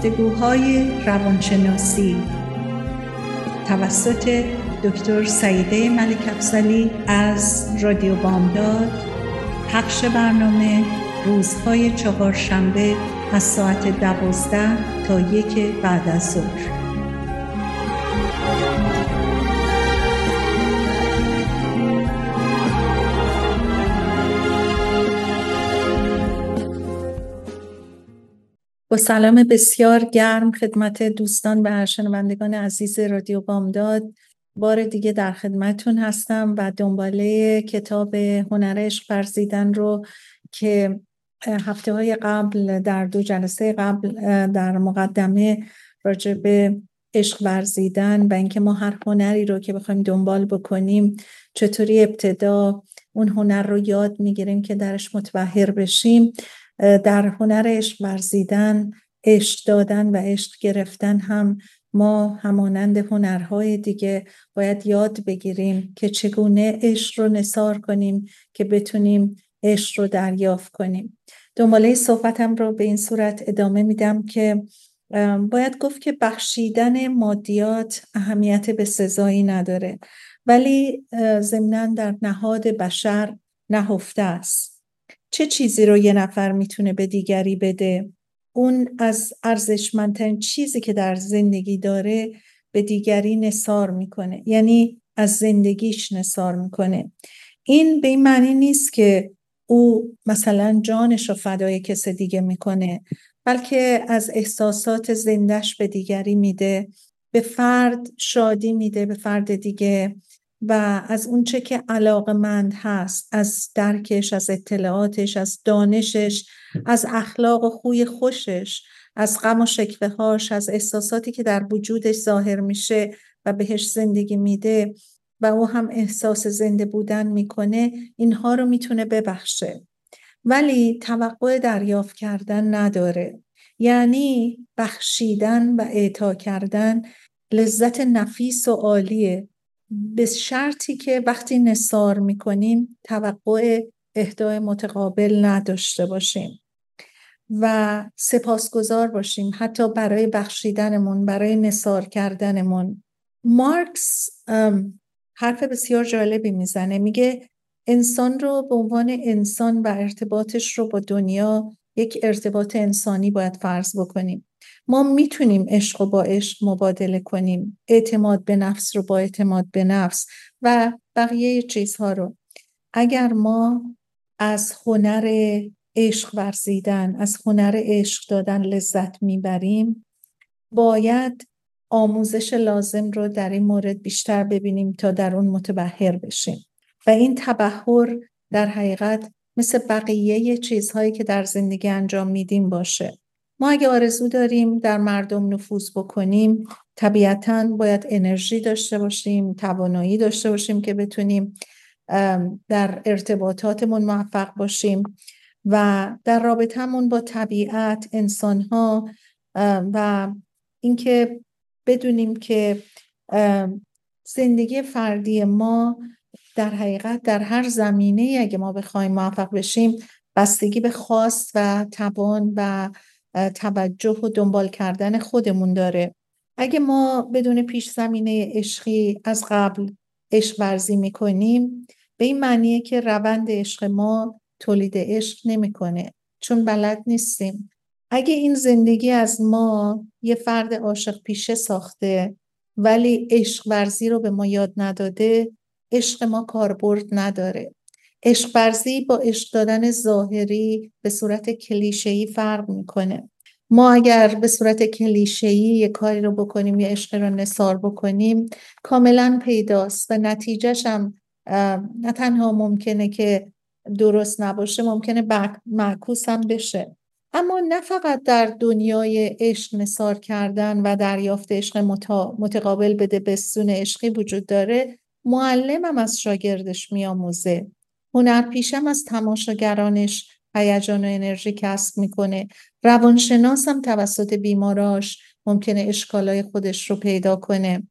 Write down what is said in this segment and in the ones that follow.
گفتگوهای روانشناسی. توسط دکتر سعیده ملک افزلی از رادیو بامداد پخش برنامه روزهای چهارشنبه از ساعت دوازده تا یک بعد از ظهر. با سلام بسیار گرم خدمت دوستان و شنوندگان عزیز رادیو بامداد. بار دیگه در خدمتون هستم و دنباله کتاب هنر عشق ورزیدن رو که هفته های قبل در دو جلسه قبل در مقدمه راجع به عشق ورزیدن و اینکه ما هر هنری رو که بخوایم دنبال بکنیم چطوری ابتدا اون هنر رو یاد می‌گیریم که درش متبهر بشیم. در هنر عشق ورزیدن عشق دادن و عشق گرفتن هم ما همانند هنرهای دیگه باید یاد بگیریم که چگونه عشق رو نصار کنیم که بتونیم عشق رو دریافت کنیم. دنباله صحبتم رو به این صورت ادامه میدم که باید گفت که بخشیدن مادیات اهمیت به سزایی نداره ولی ضمنا در نهاد بشر نهفته است. چه چیزی رو یه نفر می‌تونه به دیگری بده؟ اون از ارزشمندترین چیزی که در زندگی داره به دیگری نصار می‌کنه یعنی از زندگیش نصار می‌کنه. این به این معنی نیست که او مثلا جانش رو فدای کس دیگه می‌کنه بلکه از احساسات زندش به دیگری میده به فرد شادی میده به فرد دیگه. و از اونچه که مند هست از درکش از اطلاعاتش از دانشش از اخلاق و خوی خوشش از غم و شکوه هاش از احساساتی که در وجودش ظاهر میشه و بهش زندگی میده و او هم احساس زنده بودن می‌کنه اینها رو می‌تونه ببخشه. ولی توقع دریافت کردن نداره. یعنی بخشیدن و اعطا کردن لذت نفیس و عالیه. به شرطی که وقتی نصار می‌کنیم توقع اهدای متقابل نداشته باشیم و سپاسگزار باشیم حتی برای بخشیدنمون برای نصار کردنمون. مارکس حرف بسیار جالبی می‌زنه. میگه انسان رو به عنوان انسان و ارتباطش رو با دنیا یک ارتباط انسانی باید فرض بکنیم. ما می‌تونیم عشق و با عشق مبادله کنیم. اعتماد به نفس رو با اعتماد به نفس و بقیه چیزها رو. اگر ما از هنر عشق ورزیدن از هنر عشق دادن لذت می‌بریم باید آموزش لازم رو در این مورد بیشتر ببینیم تا در اون متبهر بشیم. و این تبهر در حقیقت مثل بقیه چیزهایی که در زندگی انجام میدیم باشه. ما اگه آرزو داریم در مردم نفوذ بکنیم طبیعتا باید انرژی داشته باشیم توانایی داشته باشیم که بتونیم در ارتباطاتمون موفق باشیم و در رابطهمون با طبیعت انسانها و اینکه بدونیم که زندگی فردی ما در حقیقت در هر زمینه اگه ما بخوایم موفق بشیم بستگی به خواست و توان و توجه و دنبال کردن خودمون داره. اگه ما بدون پیش زمینه عشقی از قبل عشق ورزی می‌کنیم به این معنیه که روند عشق ما تولید عشق نمی‌کنه چون بلد نیستیم. اگه این زندگی از ما یه فرد عاشق پیشه ساخته ولی عشق ورزی رو به ما یاد نداده عشق ما کاربرد نداره. عشق ورزی با عشق دادن ظاهری به صورت کلیشه‌ای فرق می‌کنه. ما اگر به صورت کلیشه‌ای یه کاری رو بکنیم یا عشق رو نصار بکنیم کاملا پیداست و نتیجهش هم نه تنها ممکنه که درست نباشه ممکنه معکوس هم بشه. اما نه فقط در دنیای عشق نصار کردن و دریافت عشق متقابل بده بستون عشقی وجود داره معلمم از شاگردش میآموزه. پیشم از تماشاگرانش هیجان و انرژی کسب می‌کنه. روانشناس هم توسط بیماراش ممکنه اشکالای خودش رو پیدا کنه.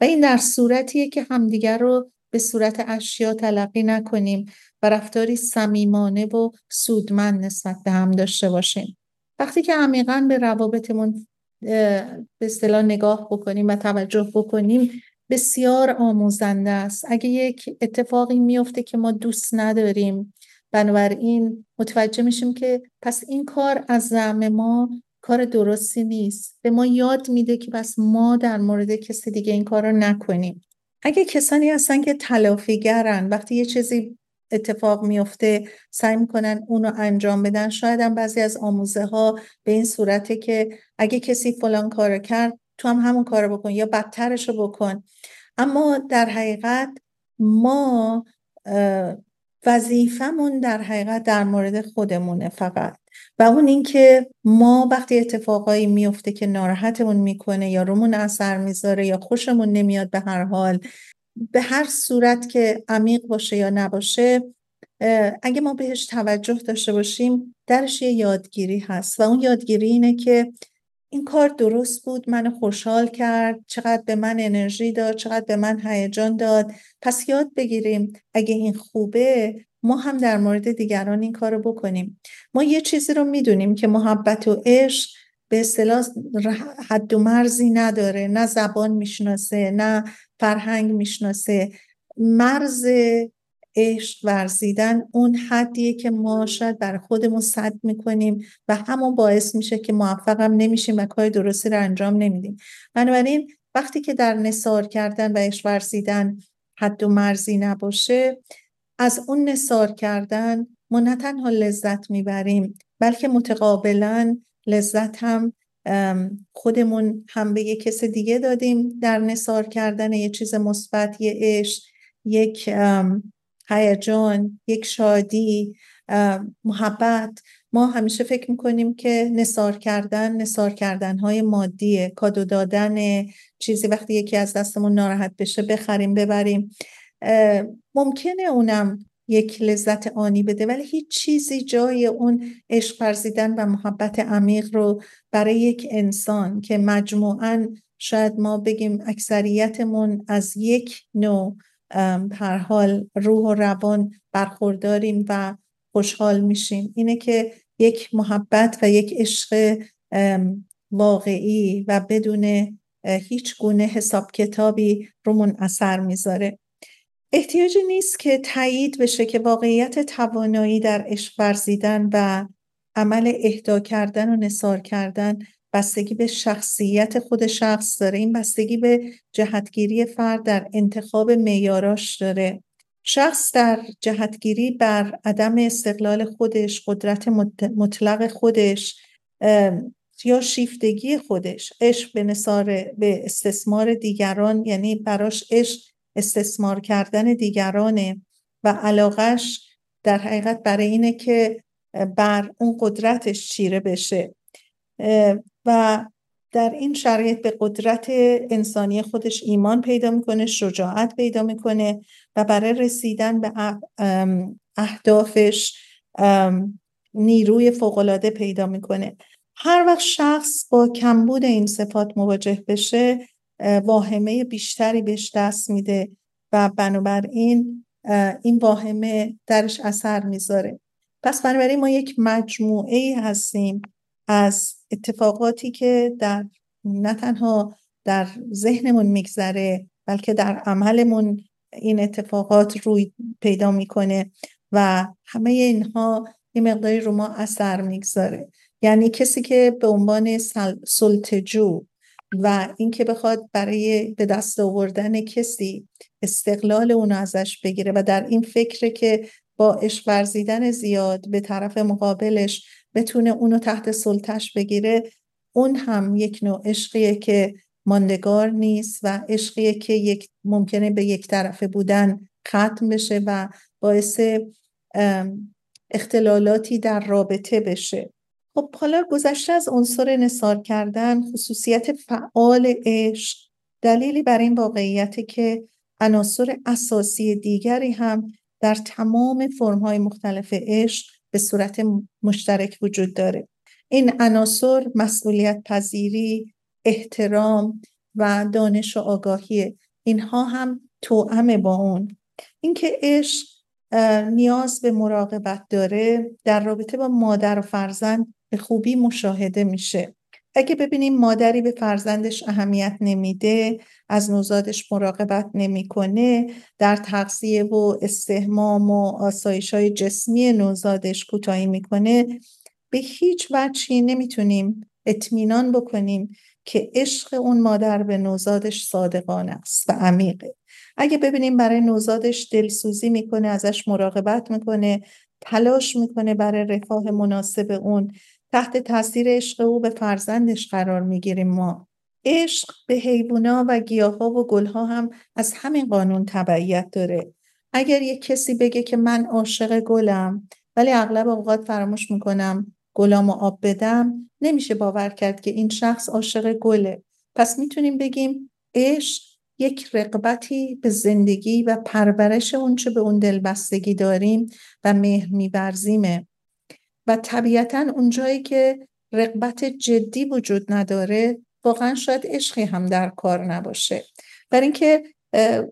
و این در صورتیه که همدیگر رو به صورت اشیا تلقی نکنیم و رفتاری صمیمانه و سودمند نسبت به هم داشته باشیم. وقتی که عمیقا به روابطمون به اصطلاح نگاه بکنیم و توجه بکنیم بسیار آموزنده است. اگه یک اتفاقی میفته که ما دوست نداریم بنابراین متوجه میشیم که پس این کار از زعم ما کار درستی نیست. به ما یاد میده که پس ما در مورد کسی دیگه این کار رو نکنیم. اگه کسانی هستن که تلافیگرن وقتی یه چیزی اتفاق میفته سعی می‌کنن اونو انجام بدن شاید هم بعضی از آموزه ها به این صورته که اگه کسی فلان کار کرد تو هم همون کار بکن یا بدترش رو بکن. اما در حقیقت ما وظیفمون در حقیقت در مورد خودمونه فقط. و اون اینکه ما وقتی اتفاقایی میفته که ناراحتمون می‌کنه یا رومون اثر می‌ذاره یا خوشمون نمیاد به هر حال به هر صورت که عمیق باشه یا نباشه اگه ما بهش توجه داشته باشیم درش یه یادگیری هست. و اون یادگیری اینه که این کار درست بود منو خوشحال کرد. چقدر به من انرژی داد چقدر به من هیجان داد. پس یاد بگیریم اگه این خوبه ما هم در مورد دیگران این کارو بکنیم. ما یه چیزی رو می‌دونیم که محبت و عشق به اصطلاح حد و مرزی نداره. نه زبان می‌شناسه نه فرهنگ می‌شناسه. مرز عشق ورزیدن اون حدیه که ما شاید بر خودمون صد می‌کنیم و همون باعث میشه که موفقم نمیشیم و کار درستی رو انجام نمیدیم. بنابراین وقتی که در نصار کردن و عشق ورزیدن حد و مرزی نباشه از اون نصار کردن ما نه تنها لذت می‌بریم بلکه متقابلا لذت هم خودمون هم به یک کس دیگه دادیم. در نصار کردن یه چیز مثبت یه عشق یک هیجان یک شادی محبت. ما همیشه فکر می‌کنیم که نصار کردن نصار کردن های مادیه. کادو دادن چیزی وقتی یکی از دستمون ناراحت بشه بخریم ببریم. ممکنه اونم یک لذت آنی بده ولی هیچ چیزی جای اون عشق ورزیدن و محبت عمیق رو برای یک انسان که مجموعا شاید ما بگیم اکثریتمون از یک نوع هر حال روح و روان برخورداریم و خوشحال میشیم. اینه که یک محبت و یک عشق واقعی و بدون هیچ گونه حساب کتابی رومون اثر می‌ذاره. احتیاجی نیست که تایید بشه که واقعیت توانایی در عشق ورزیدن و عمل اهدا کردن و نصار کردن بستگی به شخصیت خود شخص داره. این بستگی به جهتگیری فرد در انتخاب میاراش داره. شخص در جهتگیری بر عدم استقلال خودش قدرت مطلق خودش یا شیفتگی خودش. عشق به نصار به استثمار دیگران یعنی براش عشق استثمار کردن دیگرانه. و علاقش در حقیقت برای اینه که بر اون قدرتش چیره بشه. و در این شرایط به قدرت انسانی خودش ایمان پیدا می‌کنه شجاعت پیدا می‌کنه و برای رسیدن به اهدافش نیروی فوقالعاده پیدا می‌کنه. هر وقت شخص با کمبود این صفات مواجه بشه واهمه بیشتری بهش دست میده و بنابراین این واهمه درش اثر می‌ذاره. پس بنابراین ما یک مجموعه ای هستیم از اتفاقاتی که در نه تنها در ذهنمون میگذره بلکه در عملمون این اتفاقات روی پیدا می‌کنه و همه اینها یه مقداری رو ما اثر می‌گذاره. یعنی کسی که به عنوان سلطجو و اینکه بخواد برای به دست آوردن کسی استقلال اون ازش بگیره و در این فکر که با عشق ورزیدن زیاد به طرف مقابلش بتونه اونو تحت سلطش بگیره اون هم یک نوع عشقیه که ماندگار نیست و عشقیه که یک ممکنه به یک طرفه بودن ختم بشه و باعث اختلالاتی در رابطه بشه. خب حالا گذشته از عنصر نصار کردن خصوصیت فعال عشق دلیلی بر این واقعیت که عناصر اساسی دیگری هم در تمام فرمهای مختلف عشق به صورت مشترک وجود داره. این عناصر مسئولیت پذیری احترام و دانش و آگاهی اینها هم توأم با اون. اینکه عشق نیاز به مراقبت داره در رابطه با مادر و فرزند به خوبی مشاهده میشه. اگه ببینیم مادری به فرزندش اهمیت نمیده از نوزادش مراقبت نمی‌کنه در تغذیه و استهمام و آسایش های جسمی نوزادش کوتاهی می‌کنه به هیچ وجهی نمی‌تونیم اطمینان بکنیم که عشق اون مادر به نوزادش صادقانه است و عمیقه. اگه ببینیم برای نوزادش دلسوزی می‌کنه ازش مراقبت می‌کنه تلاش می‌کنه برای رفاه مناسب اون تحت تاثیر عشق او به فرزندش قرار می‌گیریم ما. عشق به حیوونا و گیاها و گلها هم از همین قانون تبعیت داره. اگر یک کسی بگه که من عاشق گلم ولی اغلب اوقات فراموش می‌کنم گلام آب بدم نمیشه باور کرد که این شخص عاشق گله. پس می‌تونیم بگیم عشق یک رقبتی به زندگی و پرورش اونچه به اون دلبستگی داریم و مهر میبرزیمه. و طبیعتا اونجایی که رقبت جدی وجود نداره واقعا شاید عشقی هم در کار نباشه. برای اینکه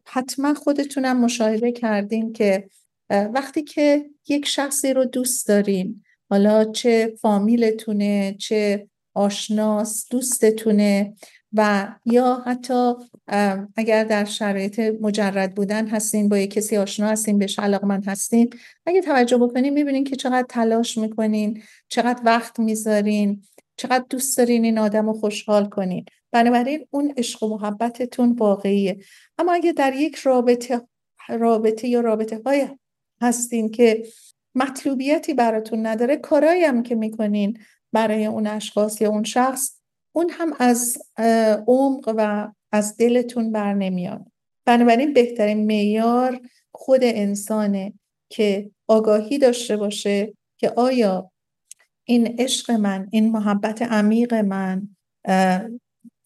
حتما خودتونم مشاهده کردین که وقتی که یک شخصی رو دوست دارین حالا چه فامیلتونه چه آشناس دوستتونه و یا حتی اگر در شرایط مجرد بودن هستین با یک کسی آشنا هستین بهش علاقمند هستین اگه توجه بکنین می‌بینین که چقدر تلاش می‌کنین چقدر وقت می‌ذارین چقدر دوست دارین این آدم رو خوشحال کنین. بنابراین اون عشق و محبتتون واقعیه. اما اگه در یک رابطه رابطه یا رابطه های هستین که مطلوبیتی براتون نداره کارایی هم که می‌کنین برای اون اشخاص یا اون شخص اون هم از عمق و از دلتون بر نمیاد. بنابراین بهترین معیار خود انسانه که آگاهی داشته باشه که آیا این عشق من این محبت عمیق من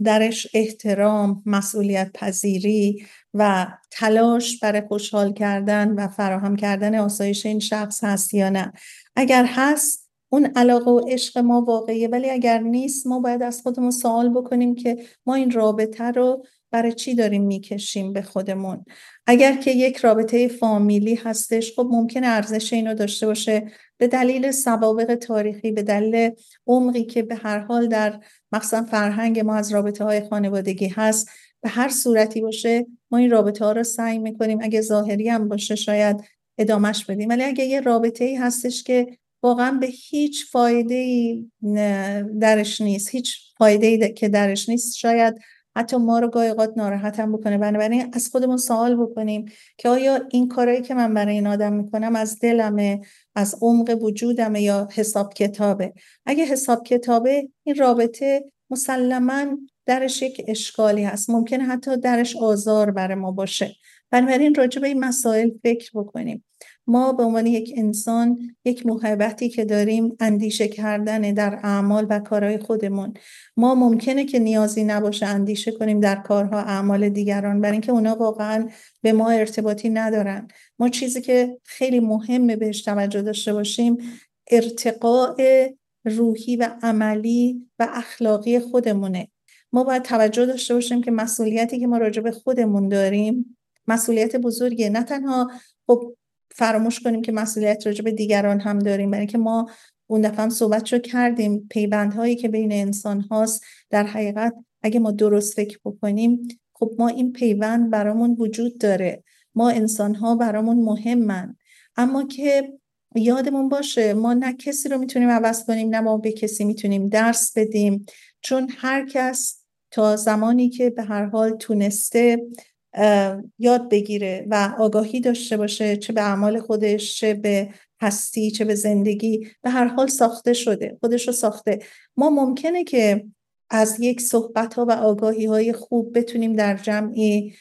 درش احترام مسئولیت پذیری و تلاش برای خوشحال کردن و فراهم کردن آسایش این شخص هست یا نه. اگر هست اون علاقه و عشق ما واقعیه. ولی اگر نیست ما باید از خودمون سوال بکنیم که ما این رابطه رو برای چی داریم می‌کشیم به خودمون. اگر که یک رابطه فامیلی هستش خب ممکن ارزش اینو داشته باشه. به دلیل سوابق تاریخی به دلیل عمقی که به هر حال در مخصوصا فرهنگ ما از رابطه های خانوادگی هست به هر صورتی باشه ما این رابطه ها رو سعی می‌کنیم. اگه ظاهری هم باشه شاید ادامش بدیم. ولی اگه یه رابطه ای هستش که واقعا به هیچ فایده درش نیست. هیچ فایده که درش نیست. شاید حتی ما رو گاهی اوقات ناراحت هم بکنه. بنابراین از خودمون سوال بکنیم که آیا این کارهایی که من برای این آدم می‌کنم از دلمه از عمق وجودمه یا حساب کتابه؟ اگه حساب کتابه این رابطه مسلما درش یک اشکالی هست. ممکنه حتی درش آزار برای ما باشه. بنابراین راجع به این مسائل فکر بکنیم. ما به عنوان یک انسان یک محبتی که داریم اندیشه کردن در اعمال و کارهای خودمون. ما ممکنه که نیازی نباشه اندیشه کنیم در کارها اعمال دیگران برای اینکه اونا واقعا به ما ارتباطی ندارن. ما چیزی که خیلی مهمه بهش توجه داشته باشیم ارتقاء روحی و عملی و اخلاقی خودمونه. ما باید توجه داشته باشیم که مسئولیتی که ما راجع به خودمون داریم مسئولیت بزرگیه. نه تنها خب فراموش کنیم که مسئولیت راجع به دیگران هم داریم. برای که ما اون دفعه هم صحبت رو کردیم. پیوندهایی که بین انسان هاست در حقیقت اگه ما درست فکر بکنیم خب ما این پیوند برامون وجود داره. ما انسان ها برامون مهمن. اما که یادمون باشه ما نه کسی رو می‌تونیم عوض کنیم نه ما به کسی می‌تونیم درس بدیم. چون هر کس تا زمانی که به هر حال تونسته یاد بگیره و آگاهی داشته باشه چه به اعمال خودش چه به هستی چه به زندگی به هر حال ساخته شده خودش رو ساخته. ما ممکنه که از یک صحبت ها و آگاهی های خوب بتونیم در جمعی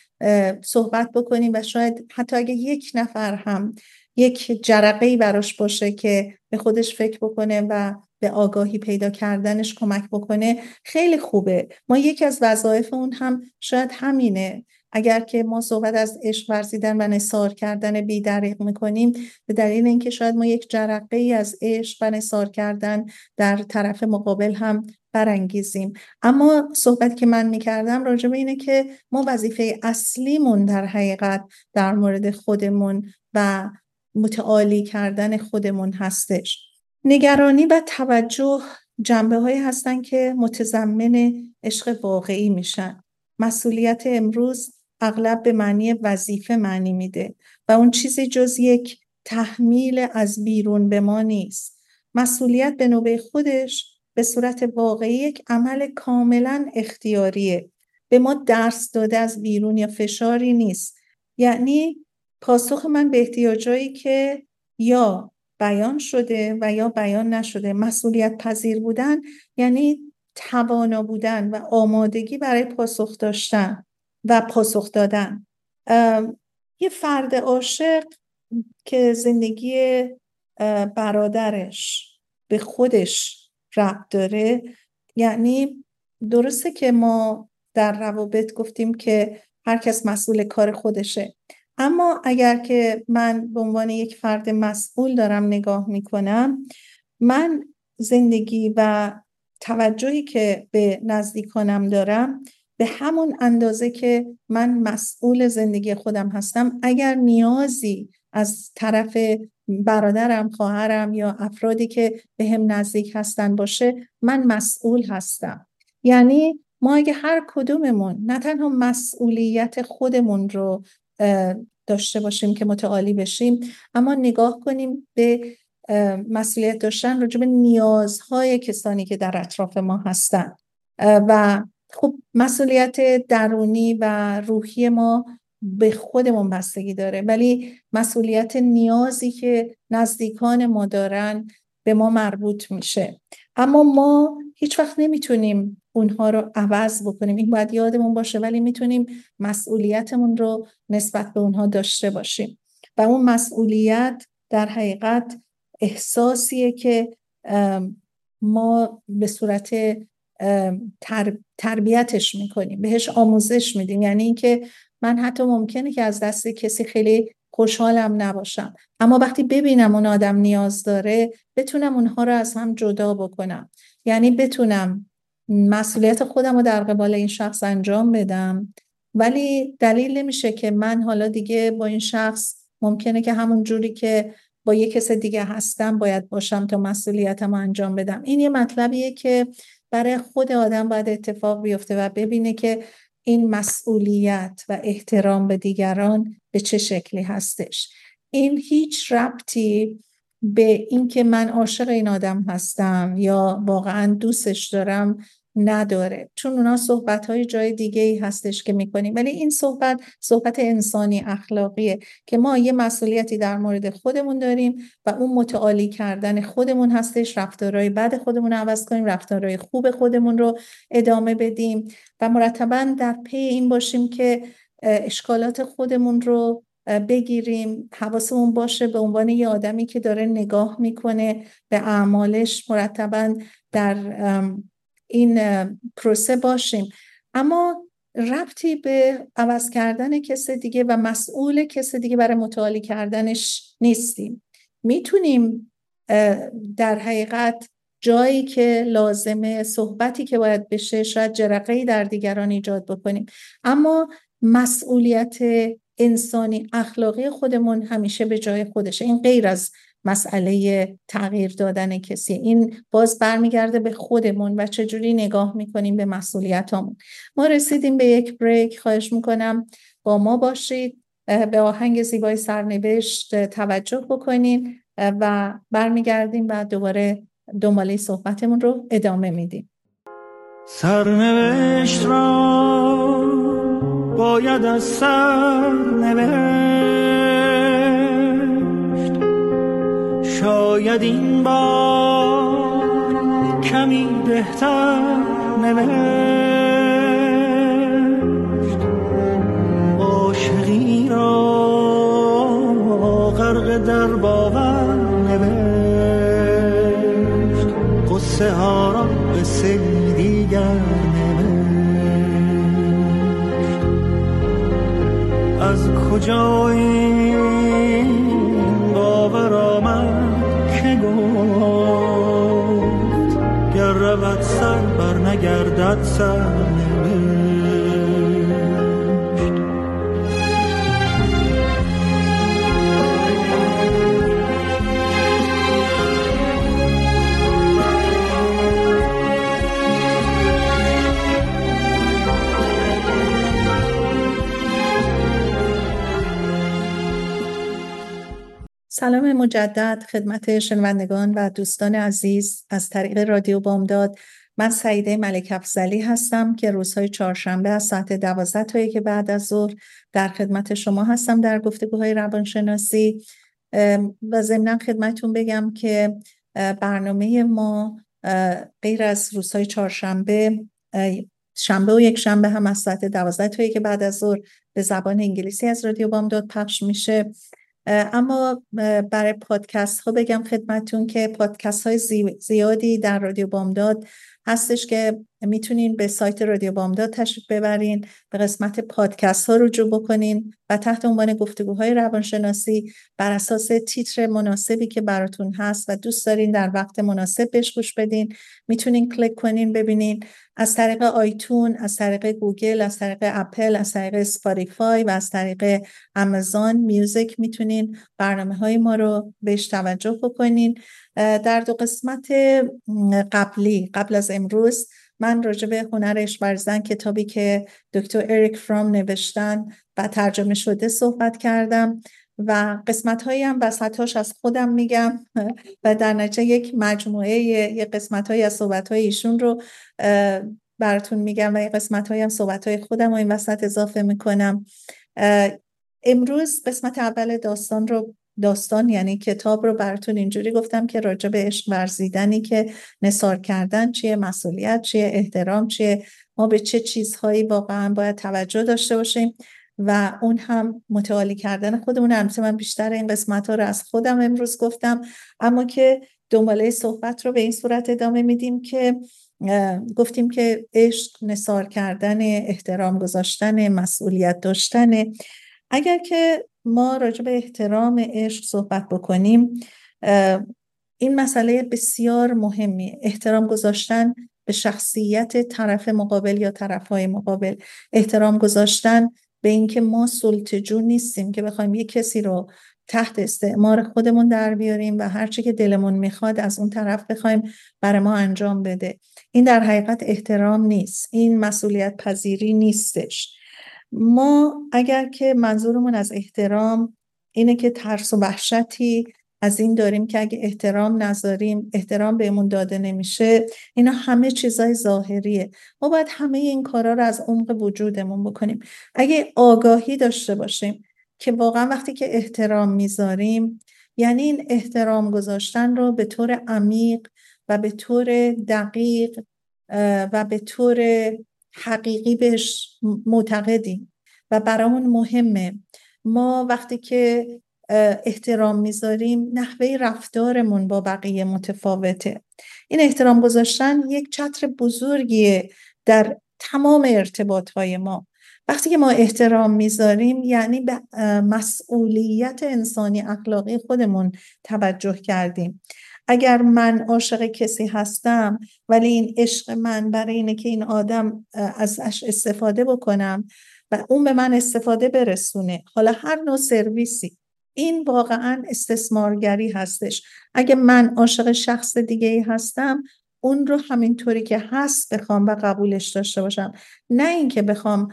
صحبت بکنیم و شاید حتی اگه یک نفر هم یک جرقه براش باشه که به خودش فکر بکنه و به آگاهی پیدا کردنش کمک بکنه خیلی خوبه. ما یکی از وظایف اون هم شاید همینه. اگر که ما صحبت از عشق ورزیدن و نصار کردن بیدریق می‌کنیم به دلیل اینکه شاید ما یک جرقه ای از عشق و نصار کردن در طرف مقابل هم برانگیزیم. اما صحبت که من می‌کردم راجع به اینه که ما وظیفه اصلیمون در حقیقت در مورد خودمون و متعالی کردن خودمون هستش. نگرانی و توجه جنبه هایی هستن که متضمن عشق واقعی میشن. مسئولیت امروز اغلب به معنی وظیفه معنی میده و اون چیزی جز یک تحمیل از بیرون به ما نیست. مسئولیت به نوبه خودش به صورت واقعی یک عمل کاملا اختیاریه. به ما درس داده از بیرون یا فشاری نیست. یعنی پاسخ من به احتیاجایی که یا بیان شده و یا بیان نشده. مسئولیت پذیر بودن یعنی توانا بودن و آمادگی برای پاسخ داشتن. و پاسخ دادن. یه فرد عاشق که زندگی برادرش به خودش ربط داره یعنی درسته که ما در روابط گفتیم که هر کس مسئول کار خودشه. اما اگر که من به عنوان یک فرد مسئول دارم نگاه می‌کنم من زندگی و توجهی که به نزدیکانم دارم به همون اندازه که من مسئول زندگی خودم هستم اگر نیازی از طرف برادرم خواهرم یا افرادی که به هم نزدیک هستن باشه من مسئول هستم. یعنی ما اگه هر کدوممون نه تنها مسئولیت خودمون رو داشته باشیم که متعالی بشیم اما نگاه کنیم به مسئولیت داشتن راجع به نیازهای کسانی که در اطراف ما هستن. و خب مسئولیت درونی و روحی ما به خودمون بستگی داره ولی مسئولیت نیازی که نزدیکان ما دارن به ما مربوط میشه. اما ما هیچ وقت نمی‌تونیم اونها رو عوض بکنیم. این باید یادمون باشه ولی می‌تونیم مسئولیتمون رو نسبت به اونها داشته باشیم. و اون مسئولیت در حقیقت احساسیه که ما به صورت تربیتش می‌کنیم. بهش آموزش میدیم. یعنی اینکه من حتی ممکنه که از دست کسی خیلی خوشحالم نباشم. اما وقتی ببینم اون آدم نیاز داره بتونم اونها رو از هم جدا بکنم. یعنی بتونم مسئولیت خودم رو در قبال این شخص انجام بدم. ولی دلیل نمیشه که من حالا دیگه با این شخص ممکنه که همون جوری که با یه کس دیگه هستم باید باشم تا مسئولیتم انجام بدم. این یه مطلبیه که برای خود آدم باید اتفاق بیفته و ببینه که این مسئولیت و احترام به دیگران به چه شکلی هستش. این هیچ ربطی به اینکه من عاشق این آدم هستم یا واقعا دوستش دارم نداره. چون اونا صحبت های جای دیگه ای هستش که می‌کنیم. ولی این صحبت صحبت انسانی اخلاقیه که ما یه مسئولیتی در مورد خودمون داریم و اون متعالی کردن خودمون هستش. رفتارهای بد خودمون رو عوض کنیم رفتارهای خوب خودمون رو ادامه بدیم و مرتبا در پی این باشیم که اشکالات خودمون رو بگیریم. حواسمون باشه به عنوان یه آدمی که داره نگاه می‌کنه به اعمالش مرتبا در این پروسه باشیم. اما ربطی به عوض کردن کس دیگه و مسئول کس دیگه برای متعالی کردنش نیستیم. می‌تونیم در حقیقت جایی که لازمه صحبتی که باید بشه شاید جرقه در دیگران ایجاد بکنیم. اما مسئولیت انسانی اخلاقی خودمون همیشه به جای خودشه. این غیر از مسئله تغییر دادن کسی. این باز برمیگرده به خودمون و چجوری نگاه می‌کنیم به مسئولیتامون ما رسیدیم به یک بریک. خواهش می‌کنم با ما باشید. به آهنگ زیبای سرنوشت توجه بکنین. و برمیگردیم و دوباره دنباله صحبتمون رو ادامه میدیم. سرنوشت را باید از سرنوشت شاید این بار کمی بهتر نوشت. عاشقی را غرق در باور نوشت. قصه ها را به دیگر از کجا این نگردد سرنوشت سلام مجدد خدمت شنوندگان و دوستان عزیز. از طریق رادیو بامداد من سعیده ملک افزلی هستم که روزهای چهارشنبه از ساعت دوازده تا که بعد از ظهر در خدمت شما هستم در گفتگوهای روانشناسی. و ضمنا خدمتون بگم که برنامه ما غیر از روزهای چهارشنبه شنبه و یک شنبه هم از ساعت دوازده تا که بعد از ظهر به زبان انگلیسی از رادیو بامداد پخش میشه. اما برای پادکست ها بگم خدمتون که پادکست های زیادی در رادیو بامداد هستش که می‌تونین به سایت رادیو بامداد تشریف ببرین به قسمت پادکست ها رجوع بکنین و تحت عنوان گفتگوهای روانشناسی بر اساس تیتر مناسبی که براتون هست و دوست دارین در وقت مناسب بهش گوش بدین. می‌تونین کلیک کنین ببینین از طریق iTunes از طریق گوگل از طریق اپل از طریق Spotify و از طریق Amazon Music می‌تونین برنامه های ما رو بهش توجه بکنین. در دو قسمت قبلی قبل از امروز من راجع به هنر اشورزن کتابی که دکتر اریک فرام نوشتن و ترجمه شده صحبت کردم. و قسمت هایی هم وسطاش از خودم میگم و در نتیجه یک مجموعه یک قسمت هایی از صحبت های ایشون رو براتون میگم و یک قسمت هایی هم صحبت های خودم رو این وسط اضافه می‌کنم. امروز قسمت اول داستان رو داستان یعنی کتاب رو براتون اینجوری گفتم که راجع به عشق ورزیدنی که نصار کردن چیه مسئولیت چیه احترام چیه ما به چه چیزهایی واقعا باید توجه داشته باشیم. و اون هم متعالی کردن خودمون البته من بیشتر این قسمت ها رو از خودم امروز گفتم اما که دنباله صحبت رو به این صورت ادامه میدیم که گفتیم که عشق نصار کردن احترام گذاشتن مسئولیت داشتن. اگر که ما راجع به احترام عشق صحبت بکنیم این مسئله بسیار مهمی احترام گذاشتن به شخصیت طرف مقابل یا طرفهای مقابل. احترام گذاشتن به اینکه ما سلطجو نیستیم که بخوایم یک کسی رو تحت استعمار خودمون در بیاریم و هرچی که دلمون می‌خواد از اون طرف بخوایم برای ما انجام بده. این در حقیقت احترام نیست. این مسئولیت پذیری نیستش. ما اگر که منظورمون از احترام اینه که ترس و وحشتی از این داریم که اگه احترام نذاریم احترام بهمون داده نمیشه اینا همه چیزای ظاهریه. ما باید همه این کارا رو از عمق وجودمون بکنیم. اگه آگاهی داشته باشیم که واقعا وقتی که احترام می‌ذاریم یعنی این احترام گذاشتن رو به طور عمیق و به طور دقیق و به طور حقیقی بهش معتقدیم. و برامون مهمه. ما وقتی که احترام می‌ذاریم نحوه رفتارمون با بقیه متفاوته. این احترام گذاشتن یک چتر بزرگیه در تمام ارتباط های ما. وقتی که ما احترام می‌ذاریم یعنی به مسئولیت انسانی اخلاقی خودمون توجه کردیم. اگر من عاشق کسی هستم ولی این عشق من برای اینه که این آدم ازش استفاده بکنم و اون به من استفاده برسونه حالا هر نوع سرویسی این واقعا استثمارگری هستش. اگه من عاشق شخص دیگه ای هستم اون رو همینطوری که هست بخوام و قبولش داشته باشم. نه اینکه بخوام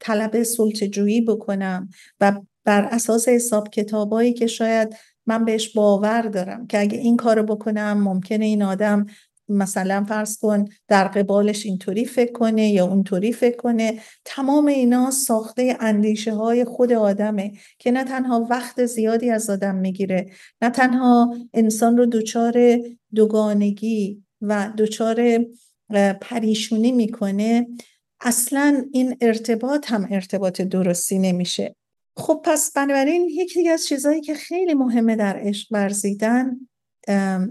طلب سلطجویی بکنم و بر اساس حساب کتابایی که شاید من بهش باور دارم که اگه این کارو بکنم ممکنه این آدم مثلا فرض کن در قبالش اینطوری فکر کنه یا اونطوری فکر کنه تمام اینا ساخته اندیشه های خود آدمه که نه تنها وقت زیادی از آدم می‌گیره نه تنها انسان رو دچار دوگانگی و دچار پریشونی می‌کنه اصلا این ارتباط هم ارتباط درستی نمیشه. خب پس بنابراین یکی دیگه از چیزهایی که خیلی مهمه در عشق ورزیدن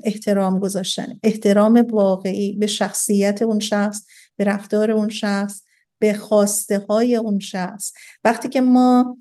احترام گذاشتن. احترام واقعی به شخصیت اون شخص به رفتار اون شخص به خواسته های اون شخص. وقتی که ما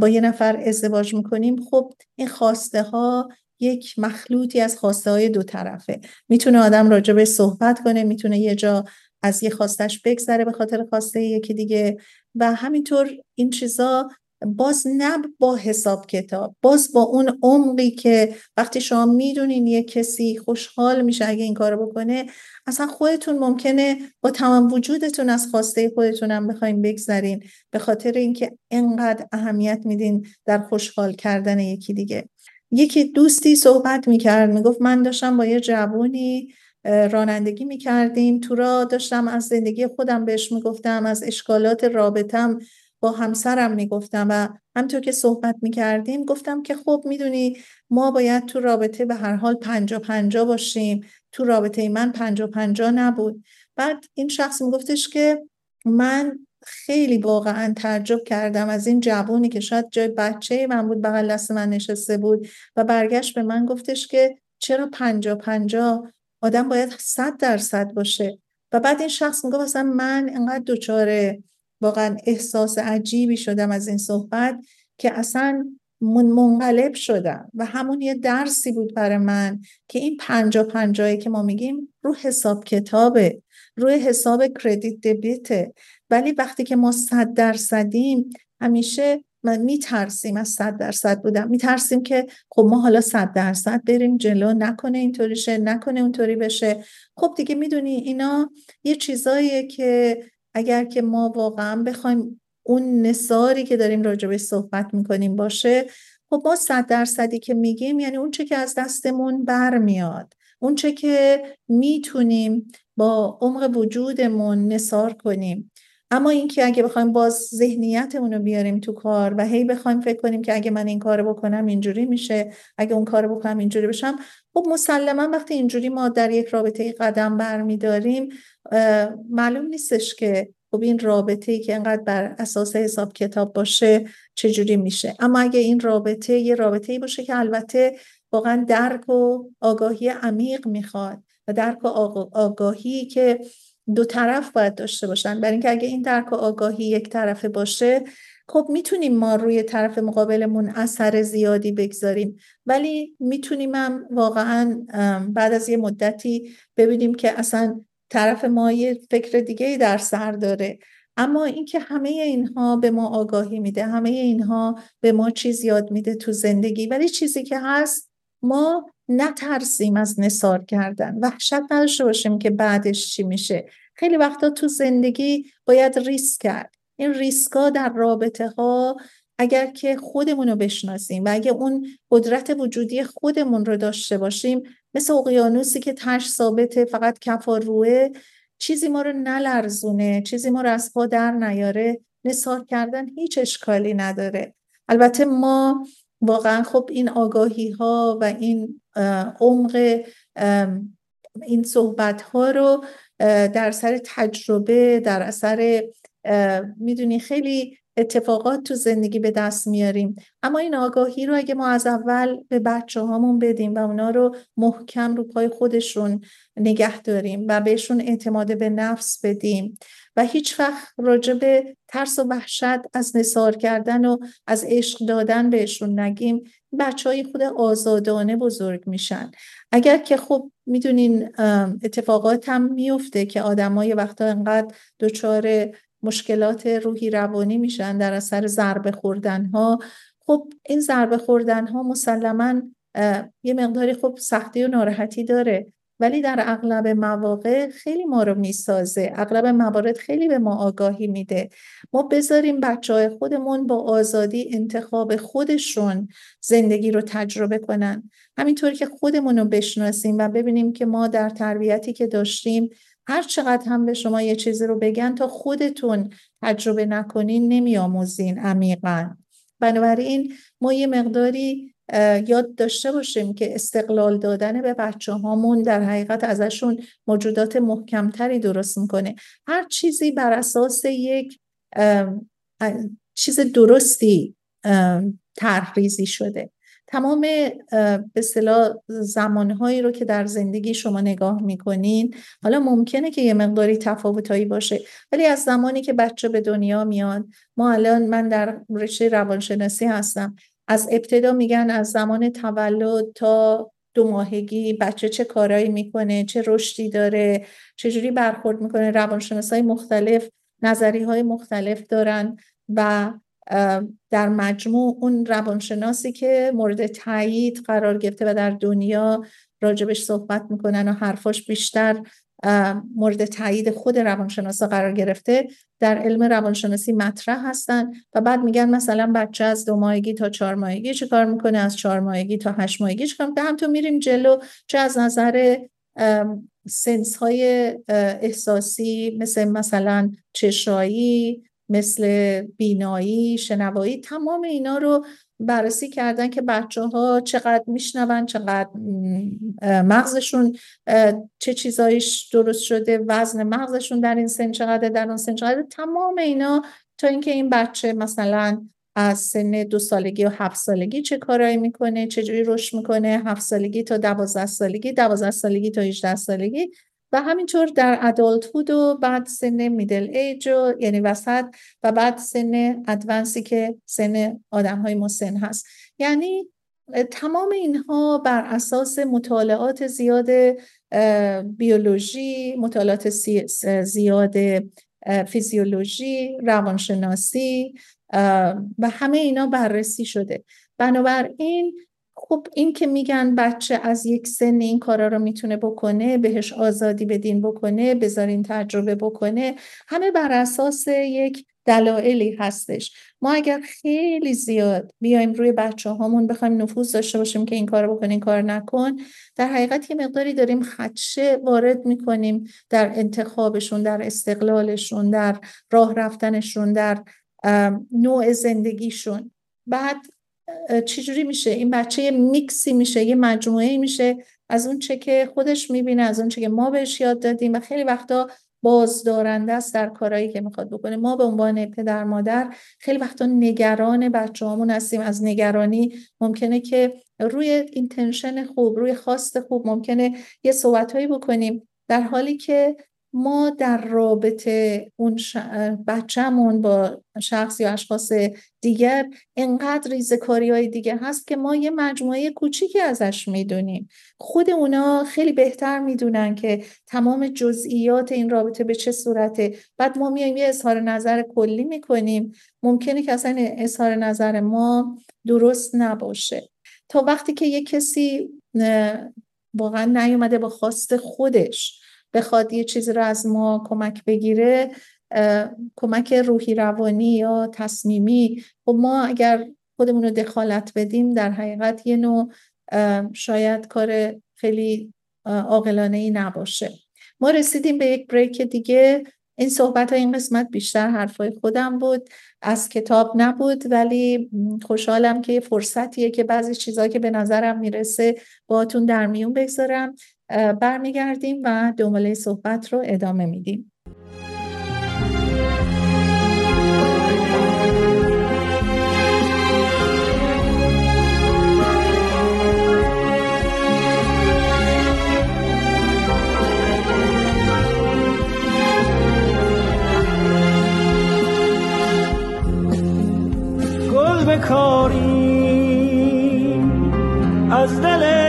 با یه نفر ازدواج می‌کنیم خب این خواسته ها یک مخلوطی از خواسته های دو طرفه. می‌تونه آدم راجع به صحبت کنه می‌تونه یه جا از یه خواستش بگذره به خاطر خواسته یکی دیگه و همینطور این چیزا باز نه با حساب کتاب باز با اون عمقی که وقتی شما می‌دونین یه کسی خوشحال میشه اگه این کارو بکنه اصلا خودتون ممکنه با تمام وجودتون از خواسته خودتون هم بخوایم بگذرین به خاطر اینکه انقدر اهمیت میدین در خوشحال کردن یکی دیگه. یکی دوستی صحبت می‌کرد می‌گفت من داشتم با یه جوونی رانندگی می‌کردیم. تو را داشتم از زندگی خودم بهش می‌گفتم از اشکالات رابطم با همسرم می‌گفتم و همطور که صحبت می‌کردیم گفتم که خب می‌دونی ما باید تو رابطه به هر حال پنجا پنجا باشیم. تو رابطه من پنجا پنجا نبود. بعد این شخص میگفتش که من خیلی واقعا تعجب کردم از این جوونی که شاید جای بچه من بود بغل دست من نشسته بود و برگشت به من گفتش که چرا پنجا پنجا آدم باید صد درصد باشه؟ و بعد این شخص میگه مثلا من انقدر دوچاره واقعا احساس عجیبی شدم از این صحبت که اصلا منقلب شدم و همون یه درسی بود برای من که این پنجا پنجایی که ما میگیم رو حساب کتابه روی حساب کردیت دبیته. ولی وقتی که ما صد درصدیم همیشه من میترسیم از صد درصد بودم میترسیم که خب ما حالا صد درصد بریم جلو نکنه اینطوری شه نکنه اونطوری بشه. خب دیگه می‌دونی اینا یه چیزاییه که اگر که ما واقعا بخوایم اون نصاری که داریم راجبه صحبت می‌کنیم باشه خب ما صد درصدی که میگیم یعنی اون چه که از دستمون برمیاد اون چه که می‌تونیم با عمق وجودمون نصار کنیم. اما اینکه اگه بخوایم باز ذهنیتمون رو بیاریم تو کار و هی بخوایم فکر کنیم که اگه من این کارو بکنم اینجوری میشه اگه اون کارو بکنم اینجوری بشم خب مسلما وقتی اینجوری ما در یک رابطه قدم برمیداریم معلوم نیستش که خب این رابطه ای که انقدر بر اساس حساب کتاب باشه چجوری میشه. اما اگه این رابطه یه رابطه ای باشه که البته واقعا درک و آگاهی عمیق می‌خواد و درک و آگاهی که دو طرف باید داشته باشن. برای اینکه اگه این درک و آگاهی یک طرفه باشه خب می‌تونیم ما روی طرف مقابلمون اثر زیادی بگذاریم. ولی می‌تونیم هم واقعا بعد از یه مدتی ببینیم که اصلا طرف ما یه فکر دیگه در سر داره. اما اینکه همه اینها به ما آگاهی میده همه اینها به ما چیز یاد میده تو زندگی. ولی چیزی که هست ما نترسیم از نصار کردن. وحشت نداشته باشیم که بعدش چی میشه. خیلی وقتا تو زندگی باید ریسک کرد. این ریسکا در رابطه ها اگر که خودمون رو بشناسیم و اگه اون قدرت وجودی خودمون رو داشته باشیم مثل اقیانوسی که تش ثابته فقط کفا روه چیزی ما رو نلرزونه چیزی ما رو از پا در نیاره. نثار کردن هیچ اشکالی نداره. البته ما واقعا خب این آگاهی ها و این عمق این صحبت ها رو در سر تجربه در اثر می‌دونی خیلی اتفاقات تو زندگی به دست میاریم. اما این آگاهی رو اگه ما از اول به بچه هامون بدیم و اونا رو محکم رو پای خودشون نگه داریم و بهشون اعتماد به نفس بدیم و هیچ وقت راجع به ترس و وحشت از نصار کردن و از عشق دادن بهشون نگیم. بچه های خود آزادانه بزرگ میشن. اگر که خب می‌دونین اتفاقات هم میفته که آدم های وقتا انقدر دچار مشکلات روحی روانی میشن در اثر ضربه خوردن ها خب این ضربه خوردن ها مسلما یه مقداری خب سختی و ناراحتی داره ولی در اغلب مواقع خیلی ما رو می‌سازه. اغلب موارد خیلی به ما آگاهی میده. ما بذاریم بچه های خودمون با آزادی انتخاب خودشون زندگی رو تجربه کنن. همینطور که خودمون رو بشناسیم و ببینیم که ما در تربیتی که داشتیم هر چقدر هم به شما یه چیزی رو بگن تا خودتون تجربه نکنین نمیآموزین عمیقا. بنابراین ما یه مقداری یاد داشته باشیم که استقلال دادن به بچه هامون در حقیقت ازشون موجودات محکمتری درست می‌کنه. هر چیزی بر اساس یک چیز درستی ترخیزی شده. تمام به صلاح زمانهایی رو که در زندگی شما نگاه می‌کنین حالا ممکنه که یه مقداری تفاوتایی باشه ولی از زمانی که بچه به دنیا میاد ما الان من در رشته روانشناسی هستم از ابتدا میگن از زمان تولد تا دو ماهگی بچه چه کارایی می‌کنه چه رشدی داره چجوری برخورد می‌کنه روانشناس های مختلف نظری های مختلف دارن و در مجموع اون روانشناسی که مورد تایید قرار گرفته و در دنیا راجبش صحبت می‌کنن و حرفاش بیشتر مورد تایید خود روانشناسا قرار گرفته در علم روانشناسی مطرح هستن و بعد میگن مثلا بچه از دو ماهگی تا چهار ماهگی چه کار می‌کنه؟ از چهار ماهگی تا هشت ماهگی چه کار هم تو میریم جلو چه از نظر سنس های احساسی مثل مثلا چشایی مثل بینایی شنوایی تمام اینا رو بررسی کردن که بچه ها چقدر میشنون چقدر مغزشون چه چیزایش درست شده وزن مغزشون در این سن چقدر در اون سن چقدر تمام اینا. تا اینکه این بچه مثلا از سن دو سالگی و هفت سالگی چه کارایی می‌کنه چجوری رشد می‌کنه هفت سالگی تا دوازده سالگی دوازده سالگی تا 18 سالگی و همینطور در ادالتهود و بعد سن میدل ایج و یعنی وسط و بعد سن ادوانسی که سن آدم های مسن هست. یعنی تمام اینها بر اساس مطالعات زیاد بیولوژی مطالعات زیاد فیزیولوژی روانشناسی و همه اینا بررسی شده. بنابراین خب این که میگن بچه از یک سن این کارا رو می‌تونه بکنه بهش آزادی بدین بکنه بذارین تجربه بکنه همه بر اساس یک دلایلی هستش. ما اگر خیلی زیاد بیایم روی بچه هامون بخوایم نفوذ داشته باشیم که این کار بکن این کار نکن در حقیقت یه مقداری داریم خدشه وارد می‌کنیم در انتخابشون در استقلالشون در راه رفتنشون در نوع زندگیشون. بعد چجوری میشه؟ این بچه یه میکسی میشه یه مجموعه میشه. از اون چه که خودش می‌بینه از اون چه که ما بهش یاد دادیم. و خیلی وقتا بازدارنده است در کارهایی که می‌خواد بکنه. ما به عنوان پدر مادر خیلی وقتا نگران بچه همون هستیم. از نگرانی ممکنه که روی اینتنشن خوب روی خواست خوب ممکنه یه صحبت بکنیم. در حالی که ما در رابطه اون ش... بچهمون با شخص یا اشخاص دیگر انقدر ریزکاری های دیگه هست که ما یه مجموعه کوچیکی ازش می‌دونیم. خود اونا خیلی بهتر می‌دونن که تمام جزئیات این رابطه به چه صورته. بعد ما میایم یه اظهار نظر کلی می‌کنیم. ممکنه که اصلا اظهار نظر ما درست نباشه. تا وقتی که یه کسی واقعا نیومده با خواست خودش بخواد یه چیزی رو از ما کمک بگیره کمک روحی روانی یا تصمیمی. خب ما اگر خودمون رو دخالت بدیم در حقیقت یه نوع شاید کار خیلی عاقلانه ای نباشه. ما رسیدیم به یک بریک دیگه. این صحبت ها این قسمت بیشتر حرفای خودم بود. از کتاب نبود ولی خوشحالم که فرصتیه که بعضی چیزهایی که به نظرم می‌رسه باتون در میون بگذارم. برمیگردیم و دنباله صحبت رو ادامه میدیم. گل از دل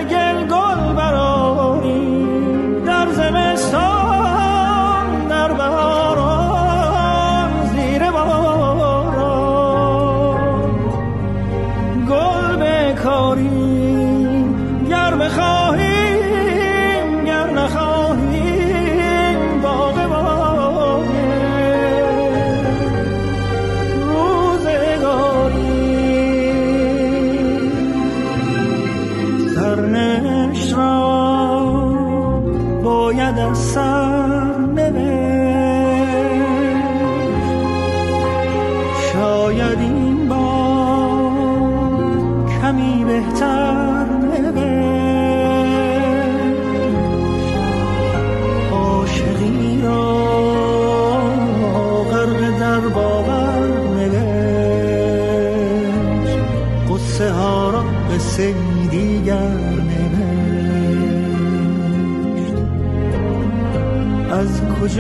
باید از سر